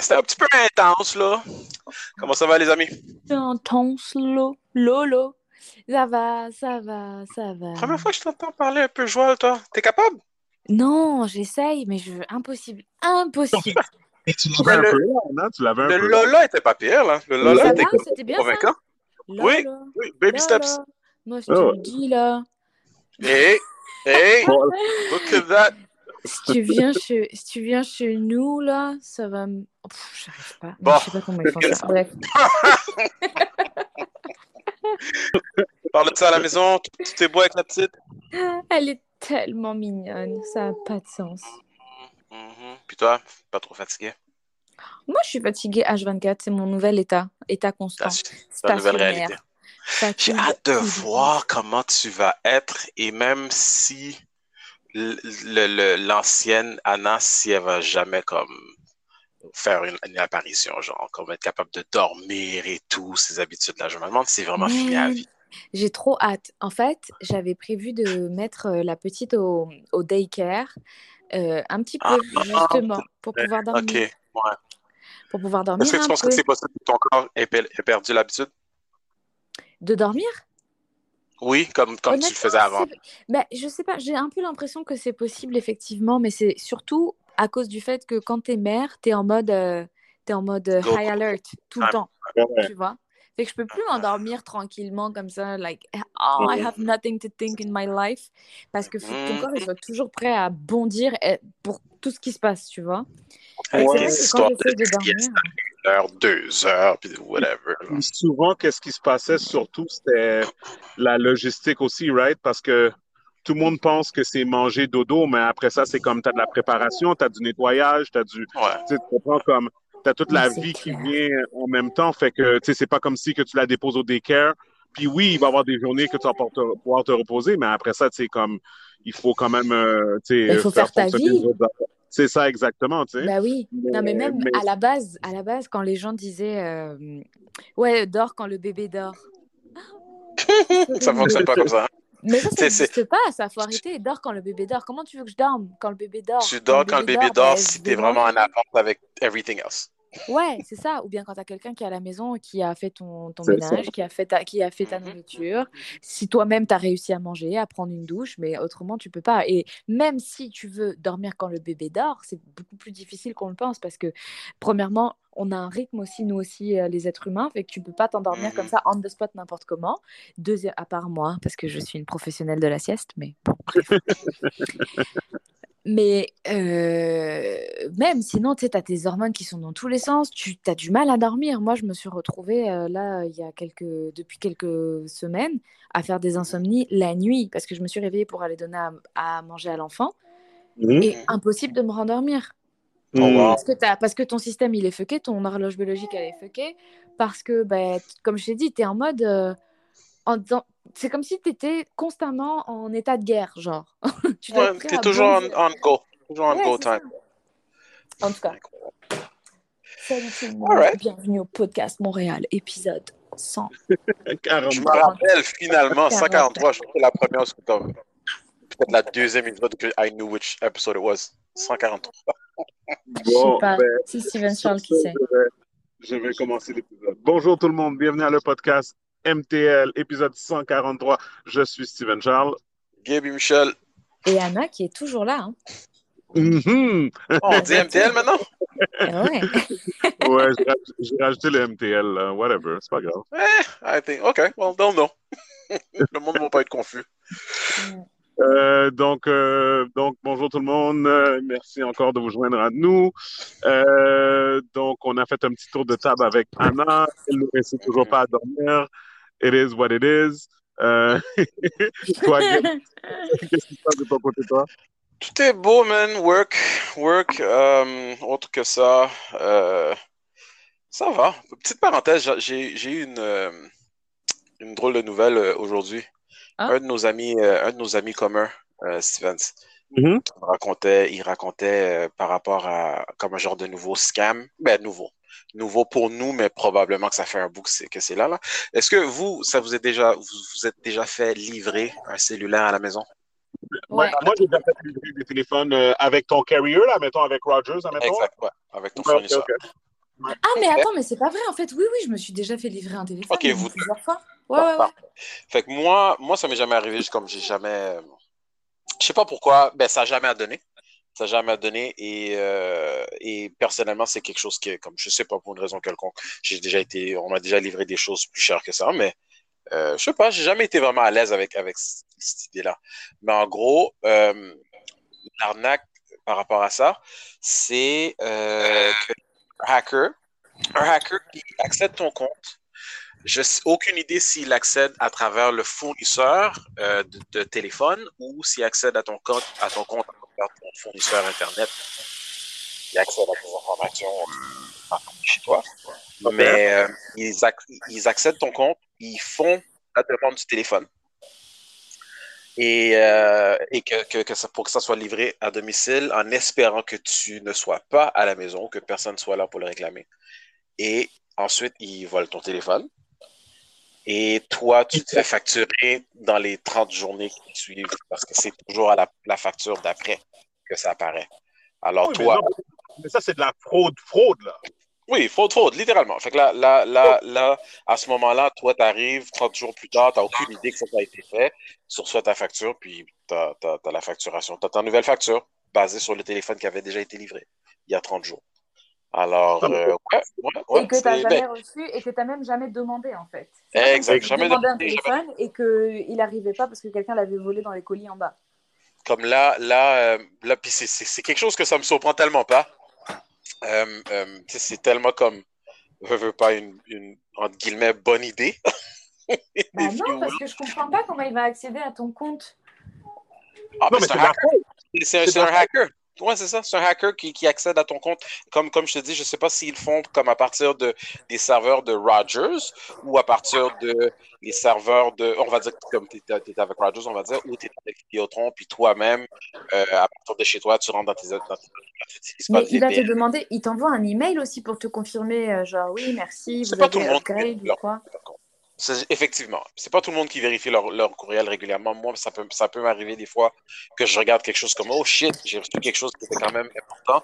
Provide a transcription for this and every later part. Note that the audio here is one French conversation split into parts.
C'était un petit peu intense, là. Comment ça va, les amis? Intense, lo, lolo. Ça va, ça va, ça va. Première fois que je t'entends parler un peu joie, toi. T'es capable? Non, j'essaye, mais je impossible, impossible. Et tu l'avais un Le- peu là, non? Tu l'avais un Le peu là. Lola était pas pire, là. Le Lola était convaincant. Oui, baby steps. Moi, je te Oh. le dis, là. Hey, hey, Bon, look at that. Si tu viens chez, si tu viens chez nous, là, ça va me... J'arrive pas. Bon. Je sais pas comment ils font ça. Bref. Parle de ça à la maison, tout est beau avec la petite. Elle est tellement mignonne. Ça n'a pas de sens. Mhm. Puis toi, pas trop fatigué? Moi, je suis fatiguée H24. C'est mon nouvel état. État constant. C'est la nouvelle réalité. J'ai hâte de voir comment tu vas être et même si l'ancienne Anna, si elle va jamais comme faire une, une apparition, genre comme être capable de dormir et tout, ses habitudes-là. Je me demande si c'est vraiment fini à vie. J'ai trop hâte. En fait, j'avais prévu de mettre euh, la petite au, au daycare euh, un petit peu, Ah, justement, pour pouvoir dormir. Ok, ouais. Pour pouvoir dormir Est-ce que tu un penses peu. que c'est possible que ton corps ait, ait perdu l'habitude? De dormir? Oui, comme, comme tu le faisais avant. ben, je sais pas, j'ai un peu l'impression que c'est possible, effectivement, mais c'est surtout à cause du fait que quand t'es mère, t'es en mode, euh, t'es en mode euh, high alert tout le Ouais. temps, Ouais. tu vois? Fait que je peux plus m'endormir tranquillement comme ça, like, oh, I have nothing to think in my life, parce que faut que ton Mhm. corps il soit toujours prêt à bondir eh, pour tout ce qui se passe, tu vois? Avec c'est des vrai que quand de j'essaie de sieste dormir, une heure, deux heures, puis whatever. là. Souvent, qu'est-ce qui se passait surtout, c'était la logistique aussi, right? Parce que tout le monde pense que c'est manger dodo, mais après ça, c'est comme tu as de la préparation, tu as du nettoyage, tu as du. Ouais. Tu sais, tu comprends comme. Tu as toute la Oui, vie qui vient en même temps. Fait que, tu sais, c'est pas comme si que tu la déposes au daycare. Puis oui, il va y avoir des journées que tu vas pouvoir te, reposer, mais après ça, tu sais, comme. Il faut quand même, euh, tu sais, Il faut faire ta fonctionner vie. les autres affaires. C'est ça, exactement, tu sais. Bah oui. Non, mais Mais- même mais- à la base, à la base, quand les gens disaient, euh, ouais, dors quand le bébé dort. Ça fonctionne pas comme ça. hein. Mais ça, ça n'existe pas, ça faut arrêter. Dors quand le bébé dort. Comment tu veux que je dorme quand le bébé dort? Tu dors quand le bébé dort ben, si je t'es vais vraiment en avance avec everything else. Ouais, c'est ça. Ou bien quand tu as quelqu'un qui est à la maison qui a fait ton, ton C'est ça. ménage, qui a fait ta, qui a fait ta Mhm. nourriture. Si toi-même tu as réussi à manger, à prendre une douche, mais autrement tu peux pas. Et même si tu veux dormir quand le bébé dort, c'est beaucoup plus difficile qu'on le pense parce que premièrement, on a un rythme aussi, nous aussi, euh, les êtres humains, fait que tu peux pas t'endormir comme Mhm. ça on the spot n'importe comment. Deuxième, à part moi, parce que je suis une professionnelle de la sieste, mais bon, bref. Mais euh, même sinon, tu sais, tu as tes hormones qui sont dans tous les sens, tu as du mal à dormir. Moi, je me suis retrouvée euh, là, il y a quelques, depuis quelques semaines, à faire des insomnies la nuit parce que je me suis réveillée pour aller donner à, à manger à l'enfant Mhm. et impossible de me rendormir. Oh, wow. Parce que, parce que ton système, il est fucké, ton horloge biologique, elle est fuckée. Parce que, t- comme je t'ai dit, tu es en mode. euh, en disant- c'est comme si tu étais constamment en état de guerre, genre. tu Ouais, à toujours en, go. Toujours en Ouais, go ça. time. En tout cas, salut tout le monde. Bienvenue au podcast Montréal, épisode 100. Carrément. Je me rappelle finalement, 143, 143. je crois que c'est la première, c'est comme peut-être la deuxième épisode que I knew which episode it was. 143. Je sais Bon, pas. ben, C'est Steven sur Charles qui sait. Je vais, je vais commencer l'épisode. Bonjour tout le monde, bienvenue à le podcast MTL, épisode 143. Je suis Steven Charles. Gabe et Michel. Et Anna qui est toujours là. Hein. Oh, on dit MTL maintenant? Ah Ouais. Ouais, j'ai raj- j'ai rajouté le MTL, là, whatever, c'est pas grave. Eh, I think, OK, well, don't know. Le monde ne va pas être confus. Euh, donc, euh, donc, bonjour tout le monde. Euh, merci encore de vous joindre à nous. Euh, donc, on a fait un petit tour de table avec Anna. Elle ne réussit toujours pas à dormir. It is what it is. Euh, toi, qu'est-ce qui se passe de ton côté, toi? Tout est beau, man. Work, work. euh, autre que ça, euh, ça va. Petite parenthèse, j'ai j'ai eu une, euh, une drôle de nouvelle aujourd'hui. Ah. Un de nos amis, un de nos amis communs, euh, Stevens, Mhm. il racontait, il racontait par rapport à comme un genre de nouveau scam. Ben nouveau, nouveau pour nous, mais probablement que ça fait un bout que c'est que c'est là là. Est-ce que vous, ça vous est déjà, vous vous êtes déjà fait livrer un cellulaire à la maison? Ouais. Moi, j'ai déjà fait livrer des téléphones euh, avec ton carrier, là, mettons, avec Rogers, mettons. Exact, ouais, avec ton fournisseur. Ah, mais attends, mais c'est pas vrai, en fait. Oui, oui, je me suis déjà fait livrer un téléphone okay, vous... plusieurs fois. Ouais, ouais, ouais. Fait que moi, moi ça m'est jamais arrivé, comme j'ai jamais... Je sais pas pourquoi, ben ça n'a jamais donné. Ça n'a jamais donné et, euh, et personnellement, c'est quelque chose que, comme je sais pas pour une raison quelconque, j'ai déjà été, on m'a déjà livré des choses plus chères que ça, mais euh, je sais pas, j'ai jamais été vraiment à l'aise avec, avec cette idée-là. Mais en gros, euh, l'arnaque par rapport à ça, c'est euh, un hacker, un hacker qui accède ton compte. Je n'ai aucune idée s'il accède à travers le fournisseur euh, de, téléphone ou s'il accède à ton compte, à ton compte à ton fournisseur Internet. Il accède à tes informations chez toi. Mais euh, ils, ils accèdent ton compte ils font la demande du téléphone. Et, euh, et que, que, ça, pour que ça soit livré à domicile en espérant que tu ne sois pas à la maison, que personne soit là pour le réclamer. Et ensuite, ils volent ton téléphone. Et toi, tu te fais facturer dans les 30 journées qui suivent parce que c'est toujours à la, la facture d'après que ça apparaît. Alors, toi. mais ça, c'est de la fraude, fraude, là. Oui, fraude, fraude, littéralement. Fait que là, là, là, là à ce moment-là, toi, tu arrives 30 jours plus tard, tu n'as aucune idée que ça a été fait. Tu reçois ta facture, puis tu as, la facturation. Tu as ta nouvelle facture basée sur le téléphone qui avait déjà été livré il y a 30 jours. Alors, euh, ouais, ouais, Et que tu n'as jamais ben reçu et que tu n'as même jamais demandé, en fait. Exact, jamais demandé. un téléphone et qu'il n'arrivait pas parce que quelqu'un l'avait volé dans les colis en bas. Comme là, là, euh, là puis c'est quelque chose que ça me surprend tellement pas. Euh, euh, c'est tellement comme, je veux pas une, une, entre guillemets, bonne idée. bah non, parce que je comprends pas comment il va accéder à ton compte. Ah, mais c'est un hacker. C'est un hacker. Oui, c'est ça. C'est un hacker qui, qui, accède à ton compte. Comme, comme je te dis, je ne sais pas s'ils font comme à partir de, des serveurs de Rogers ou à partir de les serveurs de. On va dire comme tu étais, avec Rogers, on va dire, ou tu es avec Vidéotron, puis toi-même, euh, à partir de chez toi, tu rentres dans tes. Dans tes Mais il va te demander, il t'envoie un email aussi pour te confirmer, euh, genre oui, merci, vous avez tout upgrade ou quoi Effectivement. C'est pas tout le monde qui vérifie leur, leur courriel régulièrement. Moi, ça peut, ça peut m'arriver des fois que je regarde quelque chose comme Oh shit, j'ai reçu quelque chose qui était quand même important.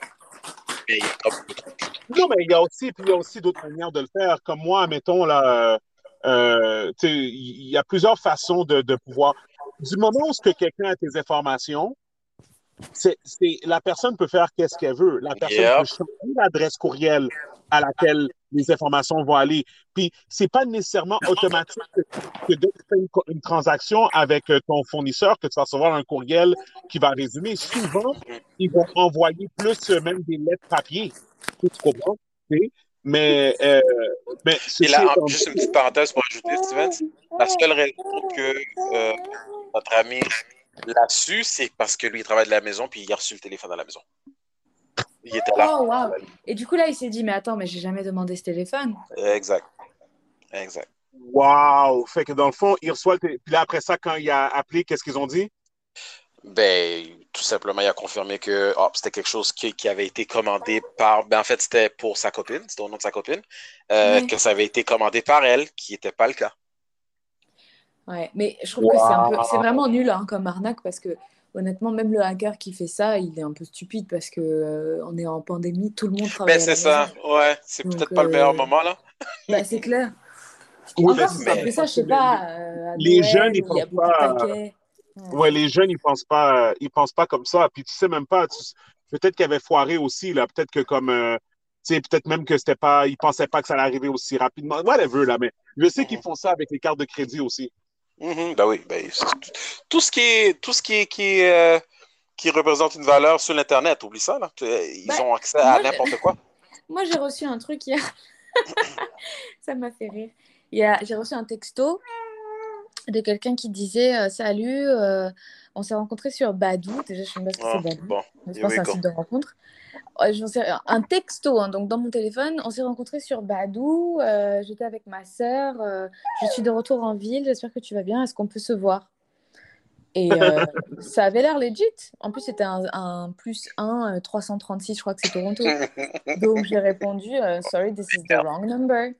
Mais il y a Non, mais il y a aussi, il y a aussi d'autres manières de le faire. Comme moi, mettons, là, euh, il y a plusieurs façons de, de pouvoir. Du moment où que quelqu'un a tes informations, c'est, la personne peut faire qu'est-ce qu'elle veut. La personne peut changer l'adresse courriel à laquelle les informations vont aller. Puis, c'est pas nécessairement automatique que, dès que tu fais une, transaction avec euh, ton fournisseur, que tu vas recevoir un courriel qui va résumer. Souvent, ils vont envoyer plus euh, même des lettres papier. Tu comprends? Mais, euh, mais Et là, juste une petite parenthèse pour ajouter, Steven. La seule raison que euh, notre ami l'a su, c'est parce que lui, il travaille de la maison, puis il a reçu le téléphone à la maison. Il était là. Oh, wow. Et du coup, là, il s'est dit, mais attends, mais j'ai jamais demandé ce téléphone. Exact. Exact. Wow! Fait que dans le fond, il reçoit le téléphone. Puis là, après ça, quand il a appelé, qu'est-ce qu'ils ont dit? Ben, tout simplement, il a confirmé que oh, c'était quelque chose qui, qui, avait été commandé par. Ben, en fait, c'était pour sa copine, c'était au nom de sa copine, euh, que ça avait été commandé par elle, qui n'était pas le cas. Ouais, mais je trouve que c'est un peu, c'est vraiment nul hein, comme arnaque parce que honnêtement, même le hacker qui fait ça, il est un peu stupide parce que euh, on est en pandémie, tout le monde travaille. Ben, c'est ça, ouais, c'est peut-être pas le meilleur euh, moment là. Ben, c'est clair. Oui, Encore, mais, ça, je sais pas. Euh, les jeunes, ils pensent pas. Ouais. les jeunes, ils pensent pas, ils pensent pas comme ça. Puis tu sais même pas, peut-être qu'il avait foiré aussi là, peut-être que comme, tu sais, peut-être même que c'était pas, ils pensaient pas que ça allait arriver aussi rapidement. Whatever là, mais je sais qu'ils font ça avec les cartes de crédit aussi. Mm Ben oui, ben, tout ce qui est, tout ce qui est, qui, euh, qui représente une valeur sur l'Internet, oublie ça, là. Ils ben, ont accès à n'importe quoi. Moi, j'ai reçu un truc hier. ça m'a fait rire. J'ai reçu un texto de quelqu'un qui disait euh, Salut, euh, on s'est rencontrés sur Badou. Déjà, je sais pas ce que c'est ah, Badou. Bon, je pense que c'est un site de rencontre un texto, hein, donc dans mon téléphone. On s'est rencontrés sur Badou. Euh, j'étais avec ma sœur. Euh, je suis de retour en ville. J'espère que tu vas bien. Est-ce qu'on peut se voir? Et euh, ça avait l'air legit. En plus, c'était un, plus 1, 336. Je crois que c'est Toronto. Donc j'ai répondu Sorry, this is the wrong number.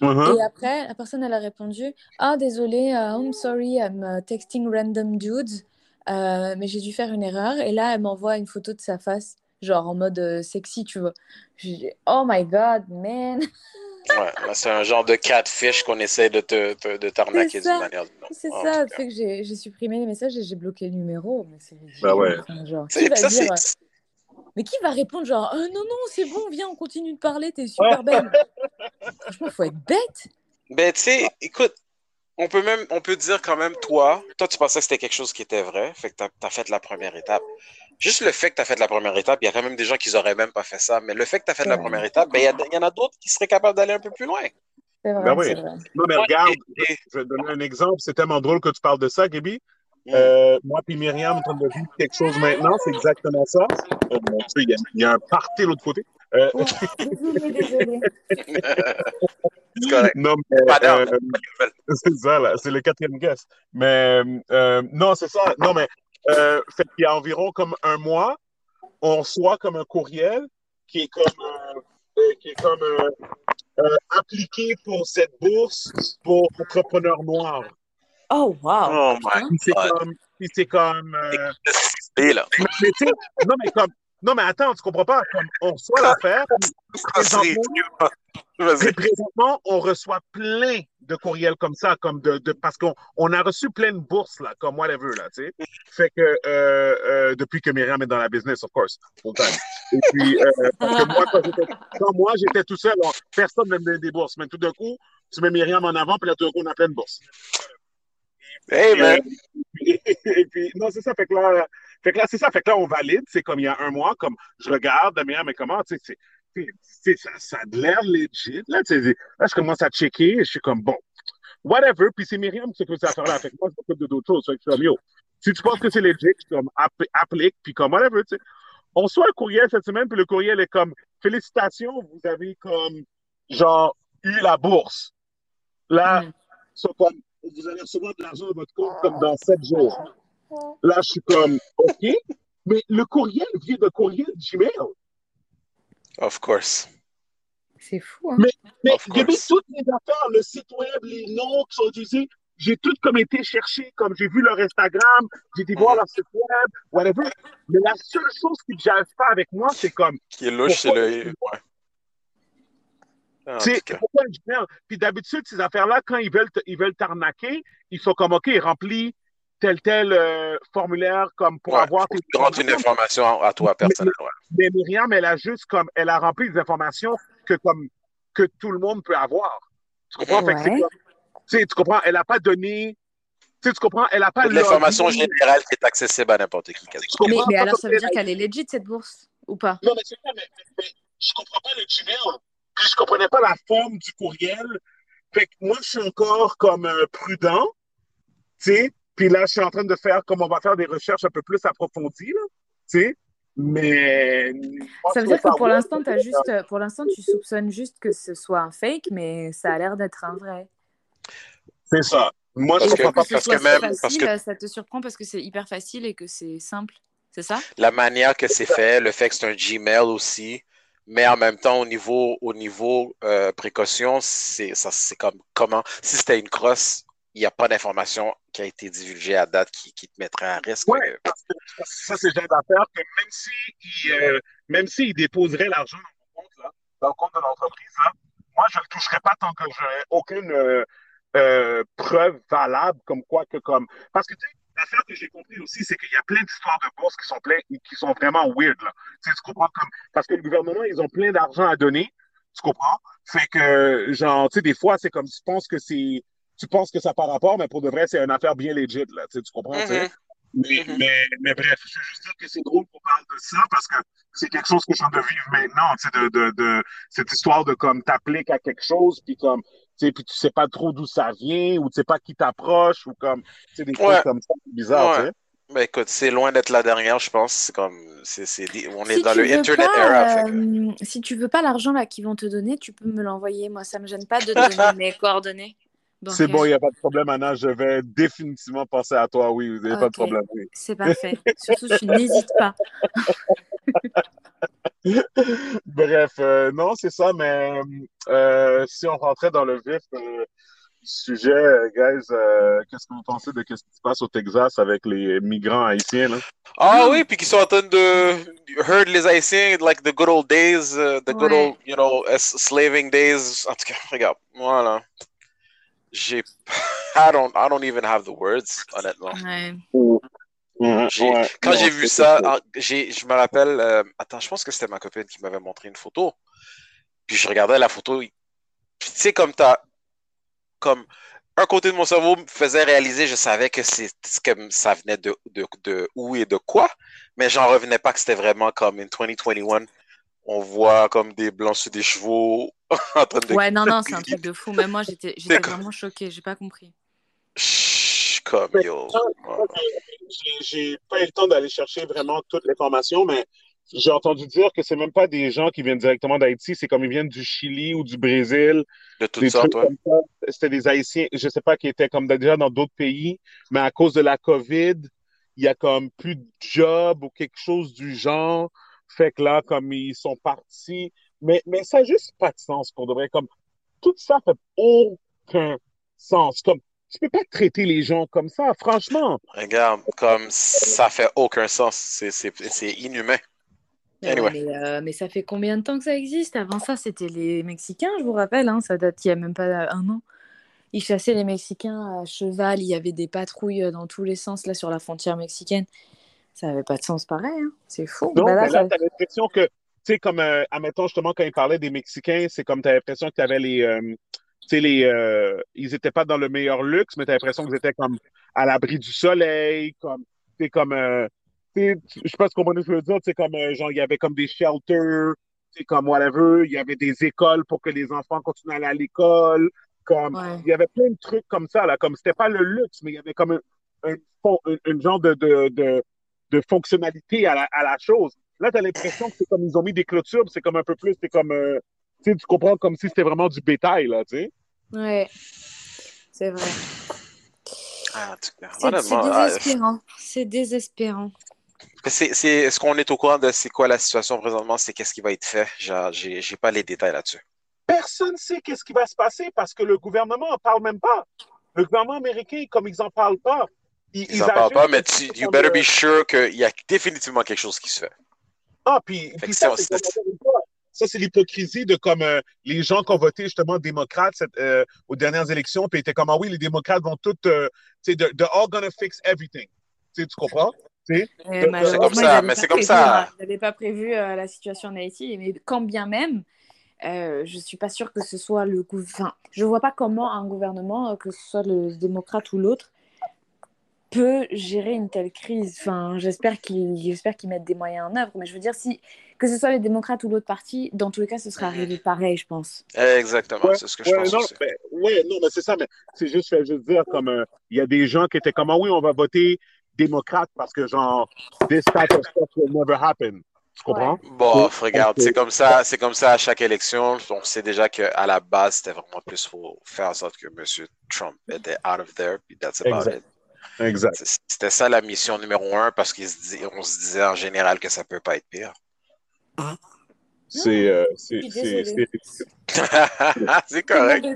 Uh-huh. Et après, la personne, elle a répondu Ah, désolé, I'm sorry, I'm texting random dudes. Euh, mais j'ai dû faire une erreur. Et là, elle m'envoie une photo de sa face, genre en mode euh, sexy, tu vois. J'ai dit, oh my god, man. Ouais, c'est un genre de catfish qu'on essaie de te, te de t'arnaquer d'une manière ou d'une autre. C'est En ça, fait que j'ai supprimé les messages et j'ai bloqué le numéro. Mais c'est. Bah ouais. Enfin, genre, qui va ça, dire, c'est- mais qui va répondre genre, Euh, non, non, c'est bon, viens, on continue de parler, t'es super belle. Franchement, faut être bête. Ben, tu sais, écoute, on peut même, on peut dire quand même, toi, toi, tu pensais que c'était quelque chose qui était vrai, fait que t'as, as fait la première étape. Juste le fait que tu as fait la première étape, il y a quand même des gens qui n'auraient même pas fait ça, mais le fait que tu as fait la première étape, ben, il y, a- il y en a d'autres qui seraient capables d'aller un peu plus loin. C'est vrai, Ben oui. vrai. Non, mais regarde, Et- et- je vais te donner un exemple. C'est tellement drôle que tu parles de ça, Gaby. Mm. Euh, moi puis Myriam, en train de vivre quelque chose maintenant, c'est exactement ça. Euh, il y, a- il y a un party de l'autre côté. Euh, correct. non, euh, c'est ça, là. C'est le quatrième guest. Mais euh, non, c'est ça. Non, mais euh, fait qu'il y a environ comme un mois, on reçoit comme un courriel qui est comme, euh, euh, qui est comme euh, euh, appliqué pour cette bourse pour entrepreneurs noirs. Oh, wow. Oh my Puis c'est God. comme, c'est comme, euh, là. mais, mais non mais comme, non mais attends, tu comprends pas, comme on reçoit l'affaire, présentement, présentement, on reçoit plein de courriels comme ça, comme de, de parce qu'on on a reçu plein de bourses là, comme whatever là, tu sais. Fait que euh, euh, depuis que Myriam est dans la business, of course, full time. Et puis euh, que moi, quand, moi j'étais tout seul, on- personne ne me donnait des bourses, mais tout d'un coup, tu mets Myriam en avant, puis là tout d'un coup, on a plein de bourses. Hey, man. Et, et puis non, c'est ça. Fait que là, fait que là, c'est ça. Fait que là, on valide. C'est comme il y a un mois, comme je regarde, Myriam, mais comment, tu sais, ça, ça a de l'air legit. Là, tu sais, là, je commence à checker et je suis comme, bon, whatever. Puis c'est Myriam qui s'occupe de cette affaire-là. Fait que moi, je m'occupe de d'autres choses. Fait que je suis comme, yo, si tu penses que c'est legit, je suis comme, app- applique, puis comme, whatever, tu sais. On reçoit un courriel cette semaine, puis le courriel est comme, félicitations, vous avez comme, genre, eu la bourse. Là, Mm. c'est comme, vous allez recevoir de l'argent dans votre compte comme dans sept jours. Là, je suis comme, OK, mais le courriel vient de courriel Gmail. Of course. C'est fou, hein. Mais, mais toutes les affaires, le site web, les noms qui sont utilisés. J'ai tout comme été chercher, comme j'ai vu leur Instagram, j'ai été voir Mhm. leur site web, whatever. Mais la seule chose qui ne gère pas avec moi, c'est comme, Qui est louche, c'est le. Ouais. Cas. pourquoi Gmail? Puis d'habitude, ces affaires-là, quand ils veulent, te- ils veulent t'arnaquer, ils sont comme, OK, remplis tel, tel euh, formulaire comme pour Ouais, avoir faut tes rentres une information à toi personnelle. Ouais. Mais Myriam, elle a juste comme, elle a rempli des informations que comme, que tout le monde peut avoir. Tu comprends? Fait que c'est Ouais. comme, tu comprends? Elle n'a pas donné, tu comprends? Elle n'a pas l'information générale qui est accessible à n'importe qui. Mais, mais alors, ça veut dire qu'elle est legit, cette bourse, ou pas? Non, mais c'est ça, mais, mais, mais je comprends pas le Gmail. Puis je comprenais pas la forme du courriel. Fait que moi, je suis encore comme euh, prudent, tu sais. Puis là, je suis en train de faire, comme on va faire des recherches un peu plus approfondies, là, tu sais. Mais. moi, Ça veut dire que pour weird. l'instant, t'as juste, euh, pour l'instant, tu soupçonnes juste que ce soit un fake, mais ça a l'air d'être un vrai. C'est ça. Moi, je que- comprends pas. que ce parce que même- si parce facile, ça te surprend parce que c'est hyper facile et que c'est simple. C'est ça? La manière que c'est fait, le fait que c'est un Gmail aussi, mais en même temps, au niveau, au niveau euh, précaution, c'est ça, c'est comme comment? Si c'était une crosse, il n'y a pas d'information qui a été divulguée à date qui, qui te mettrait à risque. Ouais, Euh, parce que ça, c'est le genre d'affaire que même si euh, même s'ils déposeraient l'argent dans mon compte, là, dans le compte de l'entreprise, là, moi, je ne le toucherais pas tant que je n'aurais aucune euh, euh, preuve valable comme quoi que comme. Parce que tu sais, l'affaire que j'ai compris aussi, c'est qu'il y a plein d'histoires de bourse qui sont plein, qui sont vraiment weird, là. Tu sais, tu comprends comme. Parce que le gouvernement, ils ont plein d'argent à donner. Tu comprends? Fait que, genre, tu sais, des fois, c'est comme tu penses que c'est. Tu penses que ça n'a pas rapport, mais pour de vrai, c'est une affaire bien legit, là. Tu comprends? sais? mhm. Mais, mais, mais bref, je veux juste dire que c'est drôle qu'on parle de ça parce que c'est quelque chose que je viens de vivre maintenant, tu sais, de, de, de cette histoire de comme t'appliques à quelque chose, puis comme, tu sais, puis tu sais pas trop d'où ça vient, ou tu sais pas qui t'approche, ou comme, tu sais, des Ouais. trucs comme ça, c'est bizarre, tu Ouais. sais. Ben écoute, c'est loin d'être la dernière, je pense. C'est comme, c'est, on est Si dans le Internet pas, era. que- euh, si tu veux pas l'argent là qu'ils vont te donner, tu peux me l'envoyer. Moi, ça me gêne pas de te donner mes coordonnées. C'est bon, il bancaires. n'y a pas de problème, Anna, je vais définitivement penser à toi, oui, il n'y a pas de problème, oui. C'est parfait. Surtout, tu n'hésites pas. Bref, euh, non, c'est ça, mais euh, si on rentrait dans le vif, euh, sujet, euh, guys, euh, qu'est-ce que vous pensez de ce qui se passe au Texas avec les migrants haïtiens? Là? Ah oui, puis qui sont en train de heard les Haïtiens, like the good old days, uh, the good Ouais. old, you know, slaving days. En tout cas, regarde, voilà. J'ai, I don't, I don't even have the words, honnêtement. Ouais. Ouais, J'ai- ouais, quand j'ai vu ça. ah, j'ai, je me rappelle, euh, attends, je pense que c'était ma copine qui m'avait montré une photo. Puis je regardais la photo. Puis tu sais, comme t'as, comme un côté de mon cerveau me faisait réaliser, je savais que c'est que ça venait de, de, de où et de quoi, mais j'en revenais pas que c'était vraiment comme in 2021. On voit comme des blancs sur des chevaux en train de Ouais, non, non, c'est un truc de fou. Même moi, j'étais vraiment choquée. J'ai pas compris. Chut, comme yo. J'ai- pas eu le temps d'aller chercher vraiment toute l'information, mais j'ai entendu dire que c'est même pas des gens qui viennent directement d'Haïti, c'est comme ils viennent du Chili ou du Brésil, De toutes sortes, ouais. C'était des Haïtiens, je sais pas, qui étaient comme déjà dans d'autres pays, mais à cause de la COVID, il y a comme plus de job ou quelque chose du genre. Fait que là, comme ils sont partis, mais, mais ça n'a juste pas de sens pour de vrai. Comme tout ça fait aucun sens. Comme tu peux pas traiter les gens comme ça, franchement. Regarde, comme ça fait aucun sens. C'est, inhumain. Mais, Anyway. mais, euh, mais ça fait combien de temps que ça existe? Avant ça, c'était les Mexicains, je vous rappelle. Hein, ça date il y a même pas un an. Ils chassaient les Mexicains à cheval. Il y avait des patrouilles euh, dans tous les sens là sur la frontière mexicaine. Ça avait pas de sens pareil. hein. C'est fou. Non, Bah là, mais là, ça- t'as l'impression que, tu sais, comme, euh, admettons, justement, quand il parlait des Mexicains, c'est comme t'as l'impression que t'avais les, euh, tu sais, les, euh, ils étaient pas dans le meilleur luxe, mais t'as l'impression qu'ils étaient comme à l'abri du soleil, comme, tu sais, comme, je sais pas ce qu'on va nous dire, tu sais, comme, euh, genre, il y avait comme des shelters, tu sais, comme whatever, il y avait des écoles pour que les enfants continuent à aller à l'école, comme, Ouais. il y avait plein de trucs comme ça, là, comme, c'était pas le luxe, mais il y avait comme un, un, fond- un, un genre de, de, de, de fonctionnalité à la, à la chose. Là, tu as l'impression que c'est comme ils ont mis des clôtures, c'est comme un peu plus, c'est comme, euh, tu sais, tu comprends comme si c'était vraiment du bétail, là, tu sais. Ouais. C'est vrai. Ah, en tout cas, C'est ah, désespérant. C'est désespérant. c'est, c'est, est-ce qu'on est au courant de c'est quoi la situation présentement? C'est qu'est-ce qui va être fait? J'ai, j'ai, j'ai pas les détails là-dessus. Personne ne sait qu'est-ce qui va se passer parce que le gouvernement n'en parle même pas. Le gouvernement américain, comme ils n'en parlent pas, ils, Ils en parlent pas, mais tu, you better euh, be sure qu'il y a définitivement quelque chose qui se fait. Ah, puis, Fait puis que ça, c'est- ça, c'est l'hypocrisie de comme euh, les gens qui ont voté justement démocrates cette, euh, aux dernières élections, puis étaient comme, ah oui, les démocrates vont tout, euh, tu sais, they're, they're all gonna fix everything. Tu comprends? Et C'est comme ça, mais c'est comme ça. Ils n'avaient pas prévu euh, la situation en Haïti, mais quand bien même, euh, je suis pas sûre que ce soit le gouvernement. Enfin, je vois pas comment un gouvernement, euh, que ce soit le démocrate ou l'autre, peut gérer une telle crise. Enfin, j'espère qu'ils, j'espère qu'ils mettent des moyens en œuvre. Mais je veux dire, si que ce soit les démocrates ou l'autre parti, dans tous les cas, ce serait arrivé pareil, je pense. Exactement, Ouais, c'est ce que je ouais, pense non, aussi. ouais, non, mais c'est ça, mais c'est juste, fait juste dire, comme, euh, il y a des gens qui étaient comme, ah oui, on va voter démocrate parce que, genre, this type of stuff will never happen. Tu comprends? Bon, Ouais. regarde, c'est comme ça, c'est comme ça à chaque élection. On sait déjà qu'à la base, c'était vraiment plus pour faire en sorte que M. Trump était out of there, puis that's about Exact. it. Exact. C'est- C'était ça la mission numéro un parce qu'on se, disait en général que ça peut pas être pire. C'est, euh, c'est, c'est correct.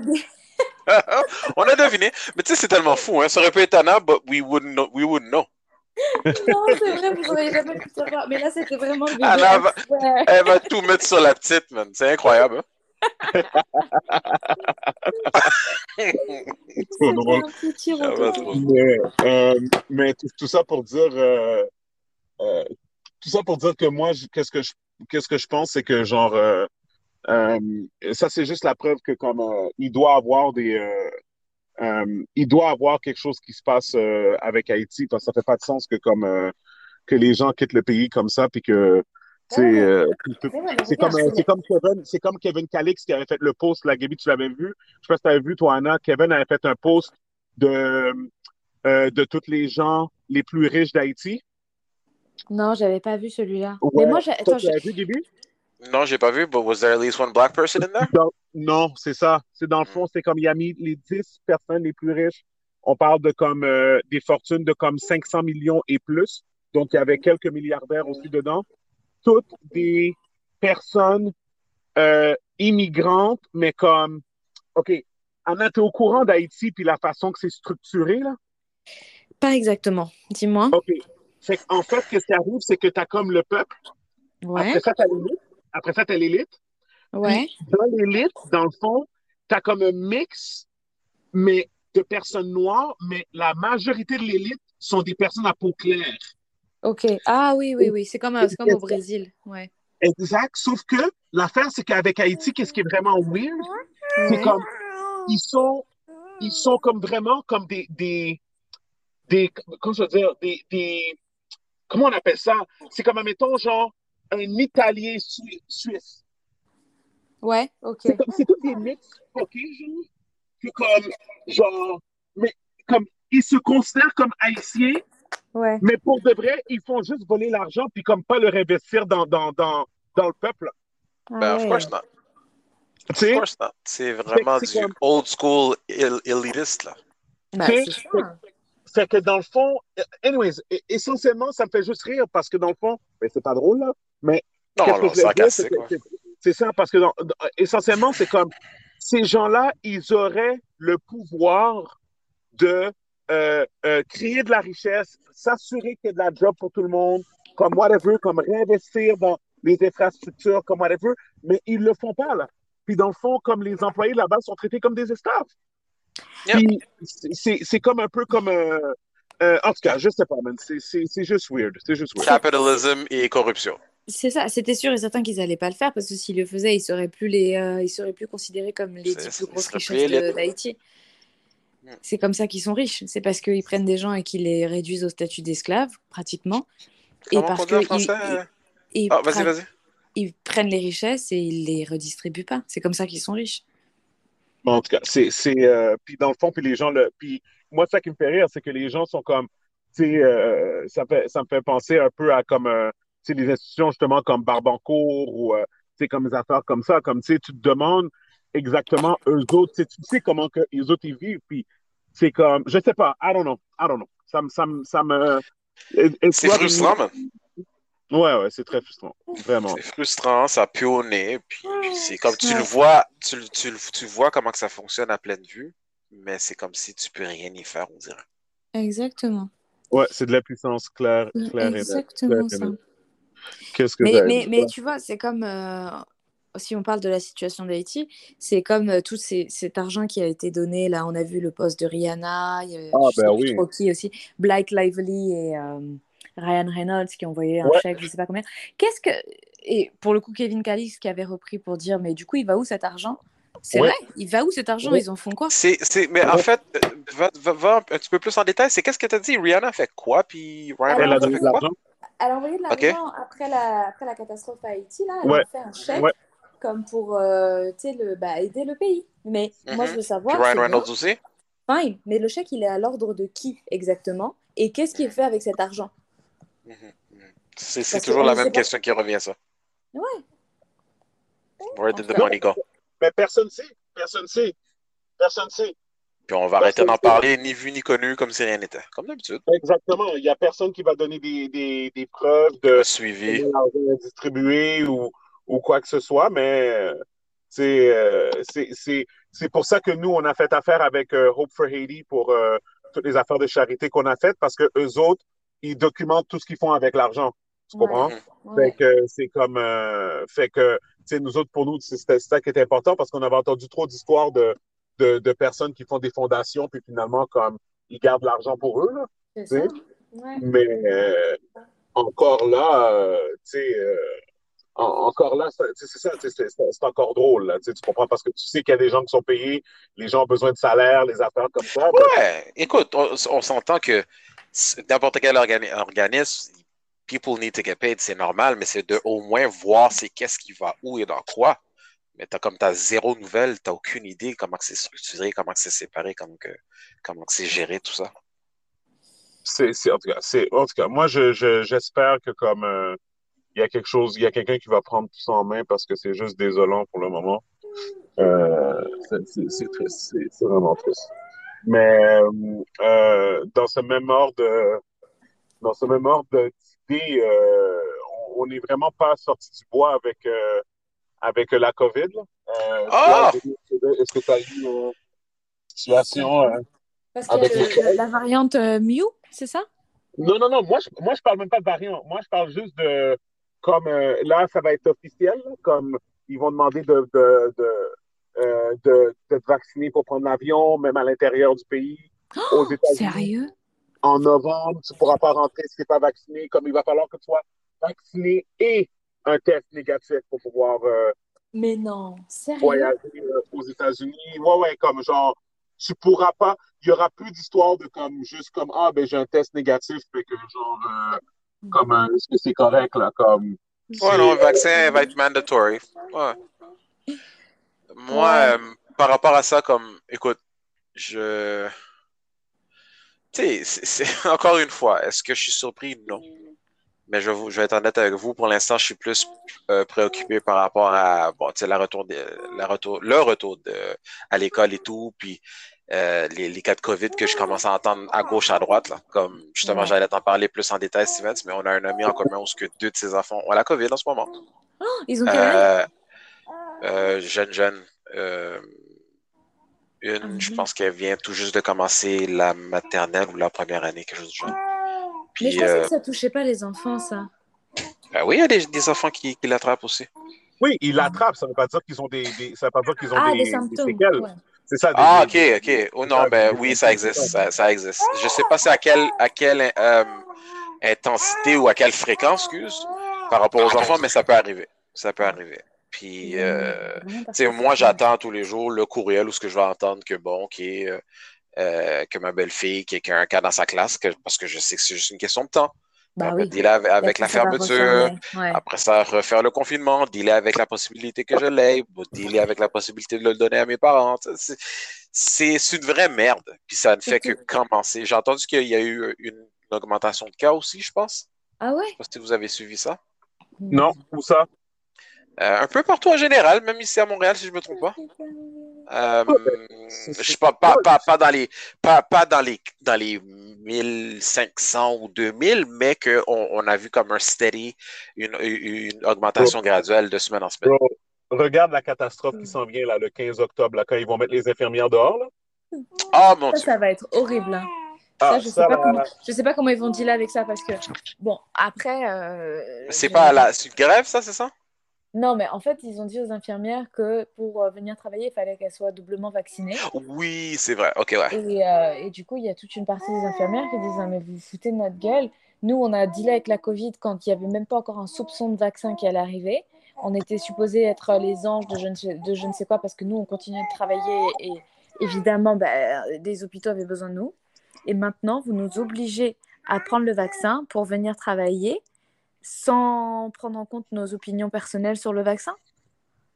On a deviné. Mais tu sais, c'est tellement fou, hein. Ça aurait pu être Anna, but we wouldn't know. We wouldn't know. Non, c'est vrai, vous n'auriez jamais pu savoir. Mais là, c'était vraiment. Anna va-. Elle va tout mettre sur la petite, man. C'est incroyable. hein. trop drôle. Trop. Mais, euh, mais tout, tout ça pour dire, euh, euh, tout ça pour dire que moi, qu'est-ce que je, qu'est-ce que je pense, c'est que genre, euh, euh, ça c'est juste la preuve que comme euh, il doit avoir des, euh, euh, il doit avoir quelque chose qui se passe euh, avec Haïti parce que ça fait pas de sens que comme euh, que les gens quittent le pays comme ça puis que Ouais. euh, c'est comme, euh, c'est comme Kevin, c'est comme Kevin Calix qui avait fait le post, là, Gaby, tu l'avais vu. Je sais pas si tu avais vu, toi, Anna. Kevin avait fait un post de, euh, de tous les gens les plus riches d'Haïti. Non, j'avais pas vu celui-là. Ouais. Mais moi, j'ai- vu, Gaby? Non, j'ai pas vu, but was there at least one black person in there? Non, non, c'est ça. C'est dans le fond, c'est comme il a mis les 10 personnes les plus riches. On parle de comme euh, des fortunes de comme 500 millions et plus. Donc, il y avait quelques milliardaires aussi dedans. Toutes des personnes euh, immigrantes, mais comme, OK, Anna, tu es au courant d'Haïti puis la façon que c'est structuré, là? Pas exactement. Dis-moi. OK. en fait, ce qui arrive, c'est que tu as comme le peuple. Ouais. Après ça, tu as l'élite. Après ça, tu as l'élite. Ouais. dans l'élite, dans le fond, tu as comme un mix mais de personnes noires, mais la majorité de l'élite sont des personnes à peau claire. OK. Ah oui, oui, oui. C'est comme, comme au Brésil. Ouais. Exact. Sauf que l'affaire, c'est qu'avec Haïti, qu'est-ce qui est vraiment weird? C'est comme, ils sont, ils sont comme vraiment comme des, des, des comment je veux dire, des, des, comment on appelle ça? C'est comme, mettons, genre, un Italien sui- suisse. Ouais, OK. C'est comme, c'est tous des mix, ok, genre, que comme, genre, mais comme, ils se considèrent comme haïtiens, Ouais. mais pour de vrai, ils font juste voler l'argent, puis comme pas le réinvestir dans, dans, dans, dans le peuple. Ah Ben, of ouais. course not. Tu Of sais? course not. C'est vraiment du comme- old school el- elitiste, là. Sais, c'est ça. Fait que dans le fond, euh, anyways, e- essentiellement, ça me fait juste rire parce que dans le fond, ben, c'est pas drôle, là, mais Non, c'est ça, parce que dans- dans- essentiellement, c'est comme ces gens-là, ils auraient le pouvoir de euh, euh, créer de la richesse, s'assurer qu'il y ait de la job pour tout le monde, comme whatever, comme réinvestir dans les infrastructures, comme whatever, mais ils le font pas, là. Puis dans le fond, comme les employés là-bas sont traités comme des esclaves. Yep. Puis c'est- comme un peu comme... euh, euh, en tout cas, je sais pas, man. C'est- C'est c'est juste weird. C'est juste weird. Capitalism et corruption. C'est ça, c'était sûr et certain qu'ils allaient pas le faire parce que s'ils le faisaient, ils seraient plus les, euh, ils seraient plus considérés comme les dix plus grosses richesses d'Haïti. C'est comme ça qu'ils sont riches. C'est parce qu'ils prennent des gens et qu'ils les réduisent au statut d'esclaves, pratiquement. Et parce que français? ils, ils Ah, vas-y, prennent- vas-y. ils prennent les richesses et ils les redistribuent pas. C'est comme ça qu'ils sont riches. Bon, en tout cas, c'est, c'est, euh, puis dans le fond, puis les gens, le, puis moi, ça qui me fait rire, c'est que les gens sont comme, tu sais, euh, ça fait, ça me fait penser un peu à comme, euh, tu sais, les institutions justement comme Barbancourt ou, euh, tu sais, comme des affaires comme ça, comme, tu sais, tu te demandes exactement eux autres, tu sais, tu sais comment que les autres ils vivent, puis c'est comme, je sais pas, I don't know, I don't know, ça me, ça me, ça me, it- it's C'est frustrant, man. Ouais, ouais, c'est très frustrant, vraiment. C'est frustrant, ça pue au nez, puis c'est comme tu le vois, tu, le- tu, le- tu vois comment que ça fonctionne à pleine vue, mais c'est comme si tu peux rien y faire, on dirait. Exactement. Ouais, c'est de la puissance claire, claire et. Exactement et ça. Qu'est-ce que Mais, mais, dire? mais tu vois, c'est comme, euh, si on parle de la situation d'Haïti, c'est comme euh, tout ces- cet argent qui a été donné. Là, on a vu le poste de Rihanna, il y a- Ah, ben oui. qui aussi, Blake Lively et euh, Ryan Reynolds qui ont envoyé un Ouais. chèque, je sais pas combien. Qu'est-ce que. Et pour le coup, Kevin Calix qui avait repris pour dire, mais du coup, il va où cet argent? C'est Ouais. vrai, il va où cet argent? Ouais. Ils en font quoi? C'est, c'est, mais en fait, euh, va, va, va un petit peu plus en détail, c'est qu'est-ce que tu as dit? Rihanna fait quoi, puis Ryan a Reynolds donné fait de quoi? l'argent. Elle a envoyé de l'argent après, la, après la catastrophe à Haïti, là. Elle Ouais. a fait un chèque Ouais. Comme pour euh, le, bah, aider le pays. Mais moi, je Mhm. veux Puis savoir. Ryan c'est bien, Reynolds aussi? Fine, mais le chèque, il est à l'ordre de qui exactement? Et qu'est-ce qui est fait avec cet argent? Mhm, mhm. C'est, toujours la même pas. question qui revient, ça. Ouais. Where did the money go? Mais personne ne sait. Personne ne sait. Personne ne sait. Puis on va arrêter d'en parler, ni vu ni connu, comme si rien n'était. Comme d'habitude. Exactement. Il n'y a personne qui va donner des, des, des preuves de suivi. est distribué ou, ou quoi que ce soit, mais c'est euh, c'est- pour ça que nous, on a fait affaire avec euh, Hope for Haiti pour euh, toutes les affaires de charité qu'on a faites parce que eux autres, ils documentent tout ce qu'ils font avec l'argent. Tu comprends? Ouais. Fait que c'est comme euh, fait que tu sais nous autres pour nous c'est- ça qui était important parce qu'on avait entendu trop d'histoires de, de de personnes qui font des fondations puis finalement comme ils gardent l'argent pour eux là. C'est tu sais. ça. Ouais. Mais encore là tu sais en- encore là c'est ça c'est encore drôle là, tu comprends parce que tu sais qu'il y a des gens qui sont payés, les gens ont besoin de salaire, les affaires comme ça. Ouais, écoute, on, on s'entend que n'importe quel organi- organisme, people need to get paid, c'est normal, mais c'est de au moins voir c'est qu'est-ce qui va où et dans quoi. Mais t'as comme t'as zéro nouvelle, t'as aucune idée comment c'est structuré, comment c'est séparé, comment que comment c'est géré, tout ça. c'est en tout cas c'est en tout cas moi je je- j'espère que comme euh, il y a quelque chose, il y a quelqu'un qui va prendre tout ça en main parce que c'est juste désolant pour le moment. Euh, c'est triste, c'est vraiment triste. Mais euh, dans ce même ordre, dans ce même ordre d'idée, euh, on n'est vraiment pas sorti du bois avec euh, avec la COVID. Euh, Ah! Est-ce que tu as eu euh, situation. euh, Parce que Avec le- la, variante euh, Mew, c'est ça? Non, non, non, moi je, moi, je parle même pas de variant. Moi, je parle juste de. Comme euh, là, ça va être officiel, comme ils vont demander de, de, de, euh, de- d'être vacciné pour prendre l'avion, même à l'intérieur du pays. Aux États-Unis, Sérieux? En novembre, tu ne pourras pas rentrer si tu n'es pas vacciné, comme il va falloir que tu sois vacciné et un test négatif pour pouvoir euh, Mais non, sérieux? voyager euh, aux États-Unis. Ouais, ouais, comme genre, tu pourras pas, il y aura plus d'histoire de comme, juste comme, ah, ben j'ai un test négatif, fait que genre, euh, comme, euh, est-ce que c'est correct, là, comme. Ouais, non, le vaccin va être mandatory. Ouais. Moi, Ouais. euh, par rapport à ça, comme, écoute, je. Tu sais, c'est- encore une fois, est-ce que je suis surpris? Non. Mais je, je vais être honnête avec vous. Pour l'instant, je suis plus euh, préoccupé par rapport à bon, tu sais, la retour de, la retour, le retour de, à l'école et tout, puis euh, les, les cas de COVID que je commence à entendre à gauche, à droite. Là. Comme justement, Ouais. j'allais t'en parler plus en détail, Stevens, mais on a un ami en commun où ce que deux de ses enfants ont la COVID en ce moment. Ils ont Euh, euh, jeune, jeune. euh, une, je Mhm. pense qu'elle vient tout juste de commencer la maternelle ou la première année, quelque chose du genre. Mais je Puis, pensais euh, que ça touchait pas les enfants, ça. ben oui, il y a des, des enfants qui, qui l'attrapent aussi. Oui, ils l'attrapent, ça ne veut pas dire qu'ils ont des, des- ça veut pas dire qu'ils ont Ah, des, des des symptômes. séquelles. ouais. C'est ça. des- Ah, ok, des- ok. Oh non, ben oui, ça existe, ça, ça existe. Je sais pas c'est à quelle, à quelle euh, intensité ou à quelle fréquence, excuse, par rapport aux enfants, mais ça peut arriver. Ça peut arriver. Puis, euh, Vraiment tu sais, moi, j'attends tous les jours le courriel où ce que je vais entendre que, bon, OK, euh, euh, que ma belle-fille, qu'il y a un cas dans sa classe, que- parce que je sais que c'est juste une question de temps. Bah Après, oui. dealer avec, la après, ça va fermeture. Ouais. après ça, refaire le confinement, dealer avec la possibilité que je l'aie, dealer avec la possibilité de le donner à mes parents. C'est- C'est c'est une vraie merde. Puis ça ne fait que commencer. J'ai entendu qu'il y a eu une augmentation de cas aussi, je pense. Ah ouais? Je sais pas si vous avez suivi ça. Non, où ça? Euh, un peu partout en général, même ici à Montréal, si je me trompe pas. Euh, je sais pas, pas, pas, pas dans les, pas, pas dans les, dans les 1500 ou 2000, mais qu'on on a vu comme un steady, une, une augmentation graduelle de semaine en semaine. Bro, regarde la catastrophe qui s'en vient là, le 15 octobre, là, quand ils vont mettre les infirmières dehors. Là. Oh mon Ça, Dieu. ça va être horrible. hein. Ah, je sais ça pas va- comment. Je sais pas comment ils vont dealer avec ça parce que bon après. euh, C'est pas la c'est une grève, ça, c'est ça? Non, mais en fait, ils ont dit aux infirmières que pour euh, venir travailler, il fallait qu'elles soient doublement vaccinées. Oui, c'est vrai. Ok, ouais. Et, euh, et du coup, il y a toute une partie des infirmières qui disent Ah, Mais vous vous foutez de notre gueule. Nous, on a dealé avec la Covid quand il n'y avait même pas encore un soupçon de vaccin qui allait arriver. On était supposés être les anges de je ne sais, de je ne sais quoi parce que nous, on continuait de travailler et évidemment, bah, des hôpitaux avaient besoin de nous. Et maintenant, vous nous obligez à prendre le vaccin pour venir travailler sans prendre en compte nos opinions personnelles sur le vaccin.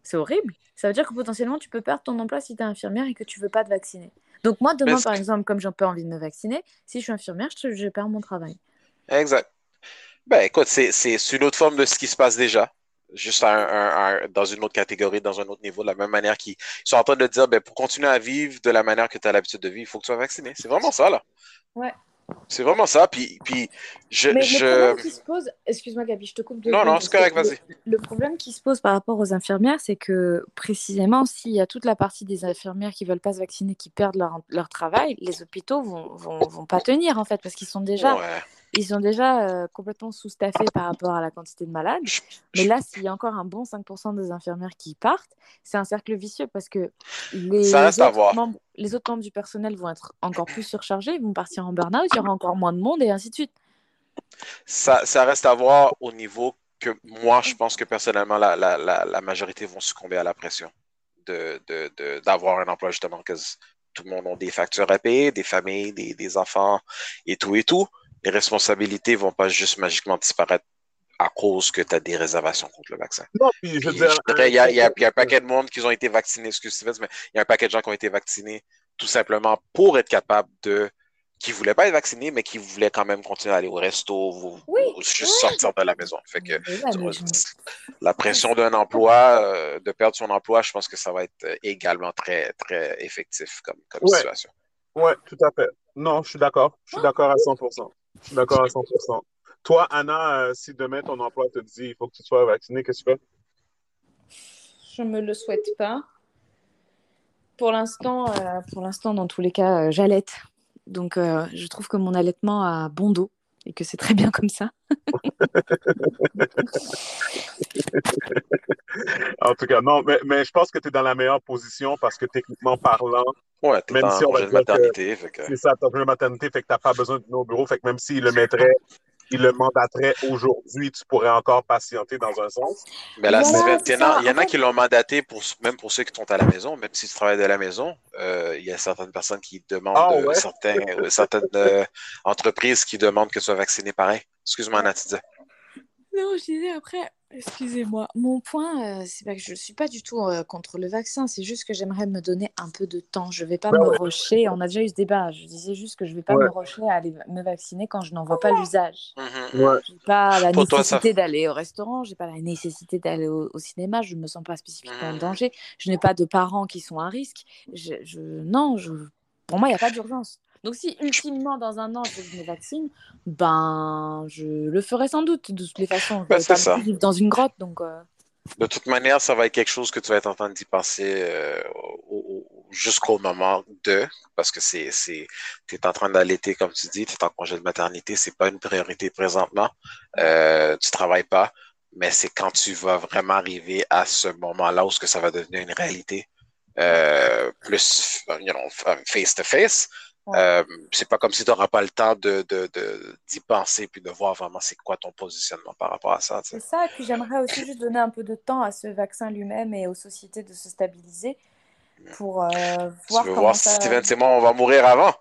C'est horrible. Ça veut dire que potentiellement, tu peux perdre ton emploi si tu es infirmière et que tu veux pas te vacciner. Donc moi, demain, par exemple, comme j'ai peu envie de me vacciner, si je suis infirmière, je, je perds mon travail. Exact. Ben, écoute, c'est, une autre forme de ce qui se passe déjà. Juste à un- un- un- dans une autre catégorie, dans un autre niveau, de la même manière qu'ils ils sont en train de dire, ben, pour continuer à vivre de la manière que tu as l'habitude de vivre, il faut que tu sois vacciné. C'est vraiment ça, là. Ouais. C'est vraiment ça. Puis, puis je, Mais je... le problème qui se pose, excuse-moi Gabi, je te coupe deux Non, non, c'est correct, vas-y. Le, le problème qui se pose par rapport aux infirmières, c'est que précisément, s'il y a toute la partie des infirmières qui veulent pas se vacciner, qui perdent leur, leur travail, les hôpitaux vont, vont, vont pas tenir en fait, parce qu'ils sont déjà, Ouais. Ils sont déjà euh, complètement sous-staffés par rapport à la quantité de malades. Mais là, s'il y a encore un bon 5% des infirmières qui partent, c'est un cercle vicieux parce que les, Ça reste à autres voir. membres, les autres membres du personnel vont être encore plus surchargés, ils vont partir en burn-out, il y aura encore moins de monde et ainsi de suite. ça, ça reste à voir au niveau que moi, je pense que personnellement, la, la, la, la majorité vont succomber à la pression de, de, de, d'avoir un emploi, justement, que tout le monde a des factures à payer, des familles, des, des enfants et tout et tout. Les responsabilités vont pas juste magiquement disparaître à cause que tu as des réservations contre le vaccin. Non, puis je veux dire. il y a, y y un paquet de monde qui ont été vaccinés, excuse Stevens, mais il y a un paquet de gens qui ont été vaccinés tout simplement pour être capables de qui voulaient pas être vaccinés, mais qui voulaient quand même continuer à aller au resto ou, Oui, ou juste sortir de la maison. Fait que la pression d'un emploi, euh, de perdre son emploi, je pense que ça va être euh, également très, très effectif comme, comme Ouais. situation. Ouais, tout à fait. Non, je suis d'accord. Je suis d'accord à 100%. D'accord à 100%. Toi, Anna, euh, si demain ton emploi te dit il faut que tu sois vacciné, qu'est-ce que tu fais? Je me le souhaite pas. Pour l'instant, euh, pour l'instant, dans tous les cas, euh, j'allaite. Donc, je trouve que mon allaitement a bon dos et que c'est très bien comme ça. en tout cas, non, mais, mais je pense que tu es dans la meilleure position parce que techniquement parlant, Ouais, Même en si on va dire que- maternité. fait que- c'est ça, t'as une maternité, fait que t'as pas besoin de nos bureaux, fait que même s'il le mettrait, il le mandaterait aujourd'hui, tu pourrais encore patienter dans un sens. Mais là, Voilà, il y en a, ça. il y en a En fait- qui l'ont mandaté, pour, même pour ceux qui sont à la maison, même si tu travailles de la maison, euh, il y a certaines personnes qui demandent, Ah, euh, ouais? certains, euh, certaines euh, entreprises qui demandent que tu sois vacciné pareil. Excuse-moi, Anna, tu disais. Non, je disais après, excusez-moi. Mon point, euh, c'est pas que je suis pas du tout euh, contre le vaccin, c'est juste que j'aimerais me donner un peu de temps. Je vais pas me ouais. rusher. On a déjà eu ce débat. Je disais juste que je vais pas Ouais. me rusher à aller me vacciner quand je n'en vois pas l'usage. Ouais. J'ai pas la Pour toi, ça- nécessité d'aller au restaurant, j'ai pas la nécessité d'aller au, au cinéma, je me sens pas spécifiquement en Mhm. danger, je n'ai pas de parents qui sont à risque. Je, je- non, je, pour moi, il n'y a pas d'urgence. Donc si ultimement dans un an je me vaccine, ben je le ferai sans doute de toutes les façons. Je Ben, c'est ça. vivre dans une grotte, donc euh, De toute manière, ça va être quelque chose que tu vas être en train d'y penser euh, au- au- jusqu'au moment de, parce que c'est, c'est, t'es en train d'allaiter, comme tu dis, tu es en congé de maternité, c'est pas une priorité présentement, euh, tu travailles pas, mais c'est quand tu vas vraiment arriver à ce moment-là où ce que ça va devenir une réalité, euh, plus, you know, face to face. Ouais. Euh, c'est pas comme si tu n'auras pas le temps de, de, de- d'y penser puis de voir vraiment c'est quoi ton positionnement par rapport à ça. tu c'est ça. Et puis j'aimerais aussi juste donner un peu de temps à ce vaccin lui-même et aux sociétés de se stabiliser pour euh, voir tu veux comment voir ça... si Steven, c'est moi, on va mourir avant?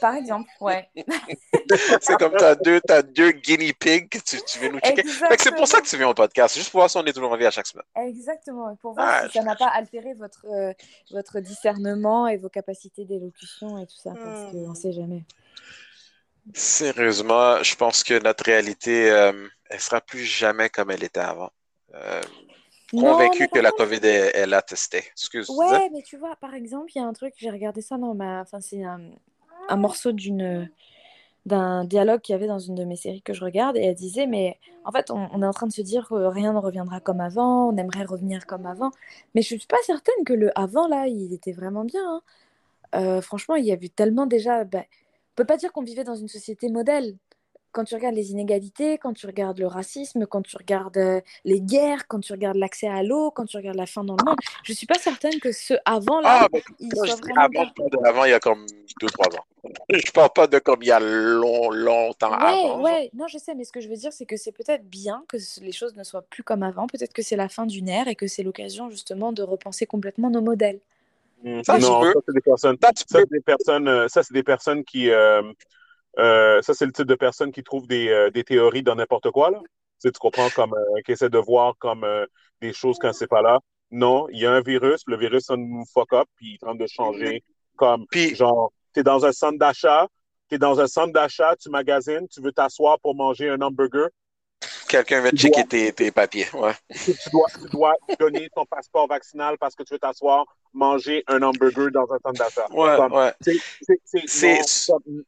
Par exemple, ouais. C'est comme tu as deux, t'as deux guinea pigs que tu, tu viens nous checker. C'est pour ça que tu viens au podcast, juste pour voir si on est toujours en vie à chaque semaine. Exactement, pour voir Ah, si ça n'a pas altéré votre, euh, votre discernement et vos capacités d'élocution et tout ça, parce qu'on ne sait jamais. Sérieusement, je pense que notre réalité, euh, elle sera plus jamais comme elle était avant. Euh, convaincu que la COVID est, est là testée. Excuse? Ouais, mais tu vois, par exemple, il y a un truc, j'ai regardé ça dans ma... Enfin, c'est un, un morceau d'une d'un dialogue qu'il y avait dans une de mes séries que je regarde, et elle disait, mais en fait, on, est en train de se dire que rien ne reviendra comme avant, on aimerait revenir comme avant, mais je suis pas certaine que le avant, là, il était vraiment bien. hein. Euh, franchement, il y a eu tellement déjà... ben, on peut pas dire qu'on vivait dans une société modèle. Quand tu regardes les inégalités, quand tu regardes le racisme, quand tu regardes euh, les guerres, quand tu regardes l'accès à l'eau, quand tu regardes la faim dans le monde, je suis pas certaine que ce avant-là, Ah, mais il soit vraiment avant, bien. pas de avant, il y a comme 2-3 ans. Je parle pas de comme il y a long, longtemps Ouais, avant. ouais, non, je sais, mais ce que je veux dire, c'est que c'est peut-être bien que les choses ne soient plus comme avant. Peut-être que c'est la fin d'une ère et que c'est l'occasion justement de repenser complètement nos modèles. Ça, tu non, peux. ça c'est des personnes. Ça, c'est des personnes. euh, ça c'est des personnes qui. euh, euh, ça c'est le type de personnes qui trouvent des, euh, des théories dans n'importe quoi là. Tu, sais, tu comprends comme euh, qui essaient de voir comme euh, des choses quand c'est pas là. Non, il y a un virus, le virus ça nous fuck up puis il tente de changer comme Puis- genre t'es dans un centre d'achat, t'es dans un centre d'achat, tu magasines, tu veux t'asseoir pour manger un hamburger, Quelqu'un va checker dois- tes, tes papiers. Ouais. tu dois, tu dois donner ton passeport vaccinal parce que tu veux t'asseoir manger un hamburger dans un centre d'achat. Ouais, Comme- ouais.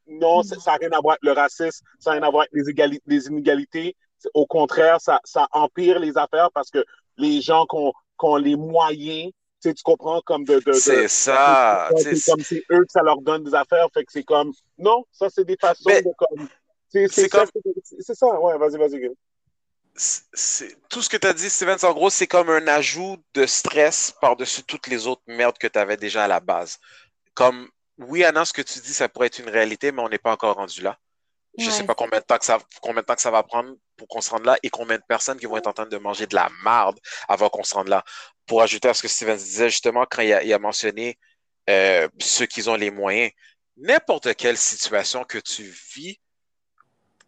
Non, comme- ça n'a rien à voir avec le racisme, ça n'a rien à voir avec les, égali- les inégalités. Au contraire, ça, ça empire les affaires parce que les gens qui ont, les moyens, tu comprends, comme de. C'est ça. c'est comme c'est eux que ça leur donne des affaires, fait que c'est comme. Non, ça, c'est des façons Mais- de comme. C'est comme- ça, c'est- c'est ça, ouais, vas-y, vas-y. Tout ce que tu as dit, Steven, en gros, c'est comme un ajout de stress par-dessus toutes les autres merdes que tu avais déjà à la base. Comme, oui, Anna, ce que tu dis, ça pourrait être une réalité, mais on n'est pas encore rendu là. Je Ouais. sais pas combien de temps que ça, combien de temps que ça va prendre pour qu'on se rende là et combien de personnes qui vont être en train de manger de la marde avant qu'on se rende là. Pour ajouter à ce que Steven disait justement quand il a, il a mentionné euh, ceux qui ont les moyens, n'importe quelle situation que tu vis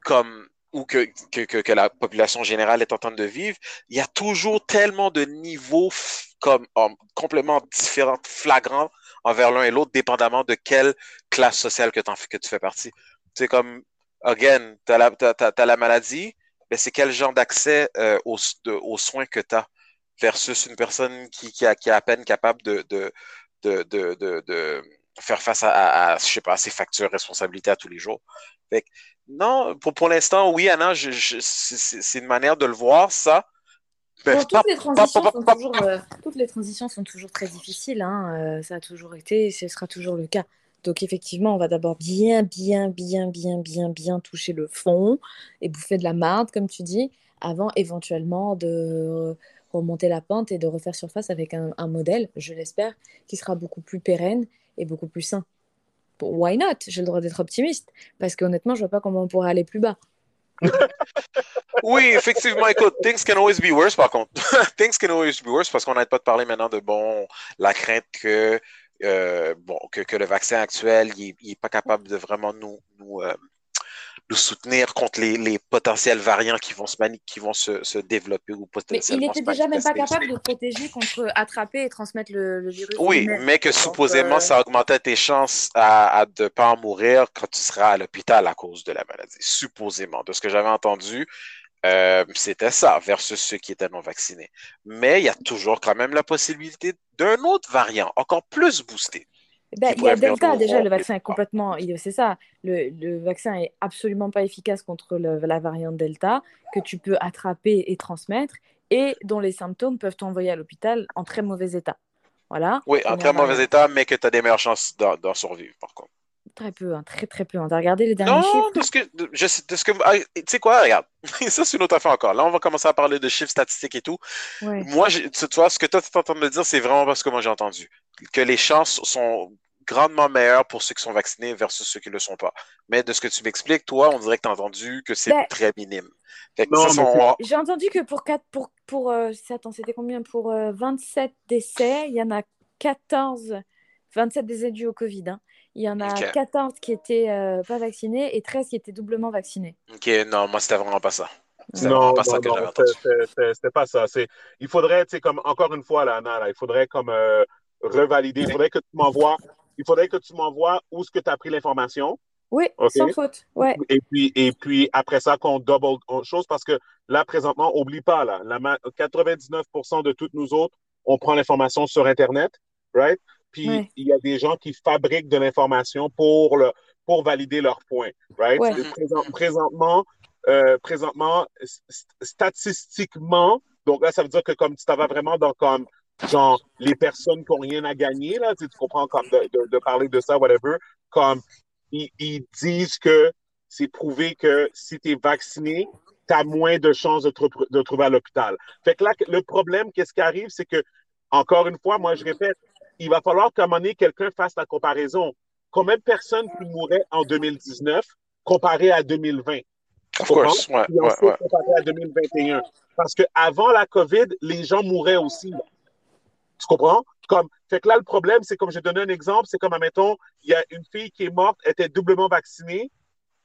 comme ou que, que, que, la population générale est en train de vivre, il y a toujours tellement de niveaux comme complètement différents, flagrants envers l'un et l'autre, dépendamment de quelle classe sociale que, que tu fais partie. C'est comme, again, tu as, t'as- t'as la maladie, mais c'est quel genre d'accès euh, aux, aux soins que tu as versus une personne qui, qui, a, qui est à peine capable de, de, de, de, de, de faire face à, à, à, je sais pas, à ses factures, responsabilités à tous les jours. Fait que, non, pour, pour l'instant, oui, Anna, je, je, c'est une manière de le voir, ça. toutes, les transitions sont toujours, euh, toutes les transitions sont toujours très difficiles. Hein. Euh, ça a toujours été et ce sera toujours le cas. Donc effectivement, on va d'abord bien, bien, bien, bien, bien, bien toucher le fond et bouffer de la marde, comme tu dis, avant éventuellement de remonter la pente et de refaire surface avec un, modèle, je l'espère, qui sera beaucoup plus pérenne et beaucoup plus sain. Why not? J'ai le droit d'être optimiste, parce qu'honnêtement, je vois pas comment on pourrait aller plus bas. oui, effectivement, écoute, things can always be worse par contre. things can always be worse parce qu'on n'arrête pas de parler maintenant de, bon, la crainte que, euh, bon, que, que, le vaccin actuel, n'est pas capable de vraiment nous, nous, euh, nous soutenir contre les, les, potentiels variants qui vont se, qui vont se, se développer ou potentiellement. Mais il était déjà même pas capable de protéger contre attraper et transmettre le, virus. Oui, mais que supposément euh, ça augmentait tes chances à, de ne pas en mourir quand tu seras à l'hôpital à cause de la maladie. Supposément. De ce que j'avais entendu, euh, c'était ça versus ceux qui étaient non vaccinés. Mais il y a toujours quand même la possibilité d'un autre variant, encore plus boosté. Ben, il y a Delta, déjà, le vaccin est complètement. C'est ça, le, le, vaccin est absolument pas efficace contre la variante Delta, que tu peux attraper et transmettre, et dont les symptômes peuvent t'envoyer à l'hôpital en très mauvais état. Voilà. Oui, en très mauvais état, mais que tu as des meilleures chances d'en survivre, par contre. Très peu, hein, très très peu. On a regardé les derniers non, chiffres. de ce que, de, de ce que, ah, tu sais quoi, regarde, ça c'est une autre affaire encore. Là, on va commencer à parler de chiffres statistiques et tout. Moi, tu vois, ce que toi tu es en train de me dire, c'est vraiment parce que moi j'ai entendu que les chances sont grandement meilleur pour ceux qui sont vaccinés versus ceux qui ne le sont pas. Mais de ce que tu m'expliques, toi, on dirait que tu as entendu que c'est ben, très minime. J'ai entendu que pour, 4, pour, pour euh, attends, c'était combien? Pour 27 euh, décès, il y en a 14, 27 décès dus au Covid. Hein. Il y en a 14 qui étaient euh, pas vaccinés et 13 qui étaient doublement vaccinés. Ok, non, moi, c'était vraiment pas ça. Non, pas ça que c'était pas ça. Il faudrait, tu sais, comme, encore une fois, là, Anna, là, il faudrait comme revalider. Il faudrait que tu m'envoies il faudrait que tu m'envoies où est-ce que tu as pris l'information. Oui, sans faute. Ouais. Et, puis, et puis, après ça, qu'on double chose, parce que là, présentement, oublie pas, là, la, 99% de toutes nous autres, on prend l'information sur Internet, right? Puis, il y a des gens qui fabriquent de l'information pour, le, pour valider leurs points, right? présentement, euh, présentement, statistiquement, donc là, ça veut dire que comme tu t'avais vraiment dans comme genre les personnes qui n'ont rien à gagner, là, tu, comprends comme de, parler de ça, whatever, comme ils, disent que c'est prouvé que si tu es vacciné, tu as moins de chances de te de trouver à l'hôpital. Fait que là, le problème, qu'est-ce qui arrive, c'est que, encore une fois, moi je répète, il va falloir qu'à un moment donné, quelqu'un fasse la comparaison. Combien de personnes qui mouraient en 2019 comparé à 2020? Of course, ouais, ouais, ouais. comparé à 2021. Parce qu'avant la COVID, les gens mouraient aussi. Tu comprends? Comme, fait que là, le problème, c'est comme j'ai donné un exemple, c'est comme, admettons, il y a une fille qui est morte, était doublement vaccinée,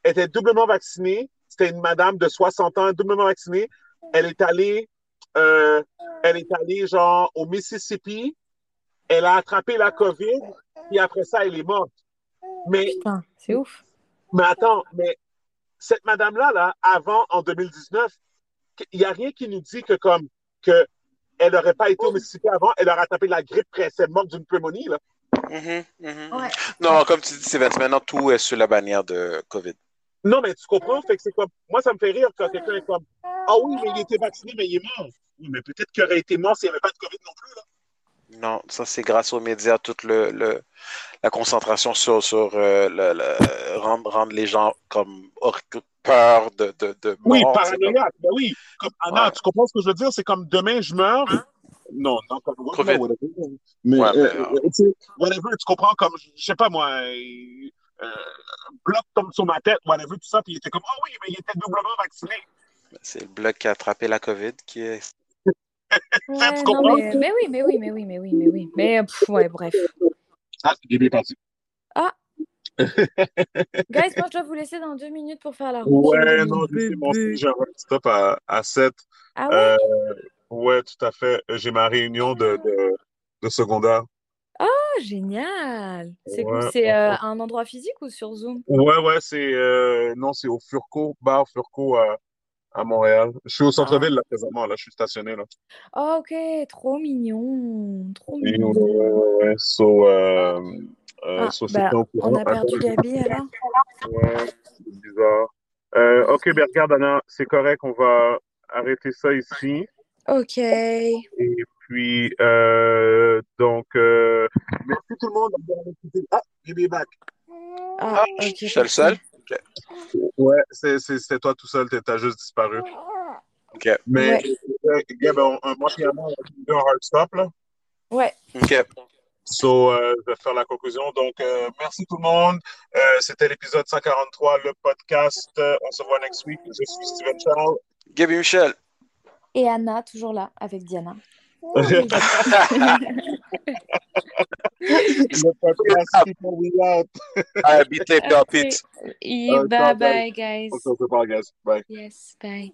était doublement vaccinée, c'était une madame de 60 ans, doublement vaccinée, elle est allée, euh, elle est allée, genre, au Mississippi, elle a attrapé la COVID, et après ça, elle est morte. Mais. c'est ouf. Mais attends, mais cette madame-là, là, avant, en 2019, il n'y a rien qui nous dit que, comme, que elle n'aurait pas été au Mississippi avant, elle aurait attrapé la grippe elle morte d'une pneumonie. Là. Mm-hmm, mm-hmm. Non, comme tu dis, Sylvain, maintenant tout est sur la bannière de COVID. Non, mais tu comprends? Fait que c'est comme. Moi, ça me fait rire quand quelqu'un est comme Ah oui, mais il était vacciné, mais il est mort. Oui, mais peut-être qu'il aurait été mort s'il n'y avait pas de COVID non plus. Là. Non, ça c'est grâce aux médias, toute le, le la concentration sur, sur euh, le, rendre, rendre, les gens comme peur de, de, de Oui, paranoïaque, ben oui. Comme, Anna, tu comprends ce que je veux dire? C'est comme demain je meurs. Non, non, comme. Non, mais, ouais, euh, euh, whatever, tu comprends comme, je sais pas moi, bloc tombe sur ma tête, whatever, tout ça, puis il était comme, oh oui, mais il était doublement vacciné. C'est le bloc qui a attrapé la COVID qui est Ouais, non, mais, mais, oui, mais oui, mais oui, mais oui, mais oui. Mais pff, ouais, bref. Ah, il est parti. Ah. Guys, moi je dois vous laisser dans deux minutes pour faire la route. Ouais, non, c'est bon, j'ai un stop à, à 7. Ah ouais? Euh, ouais, tout à fait. J'ai ma réunion de, de, de secondaire. Oh, génial! C'est ouais, C'est euh, un endroit physique ou sur Zoom? Ouais, ouais, c'est. Euh, non, c'est au Furco, bar Furco à, à Montréal. Je suis au centre-ville, là, présentement. Là, je suis stationné, là. Oh, ok, trop mignon. Trop mignon. Ouais, ouais, so, euh, euh, ah, so bah, on a perdu Gabi, alors? Ouais, c'est bizarre. Euh, ok, ben regarde, Anna, c'est correct, on va arrêter ça ici. Ok. Et puis, euh, donc, euh, merci tout le monde d'avoir écouté. Ah, give me back. Ah, Ah, ok. je suis le seul? Ouais, c'est c'est- c'est toi tout seul, t'as juste disparu. OK. Mais, euh, Gab, on- on- moi, finalement, on a un hard stop, là. Ouais. OK. So, euh, je vais faire la conclusion. Donc, euh, merci tout le monde. Euh, C'était l'épisode 143, le podcast. Euh, on se voit next week. Je suis Steven Charles. Gaby Michel. Et Anna, toujours là, avec Diana. Le podcast People We Out. Ah, beat les Okay. pits. Yeah, Uh, bye ciao, bye, guys. On se reparle, guys. Bye. Yes, bye.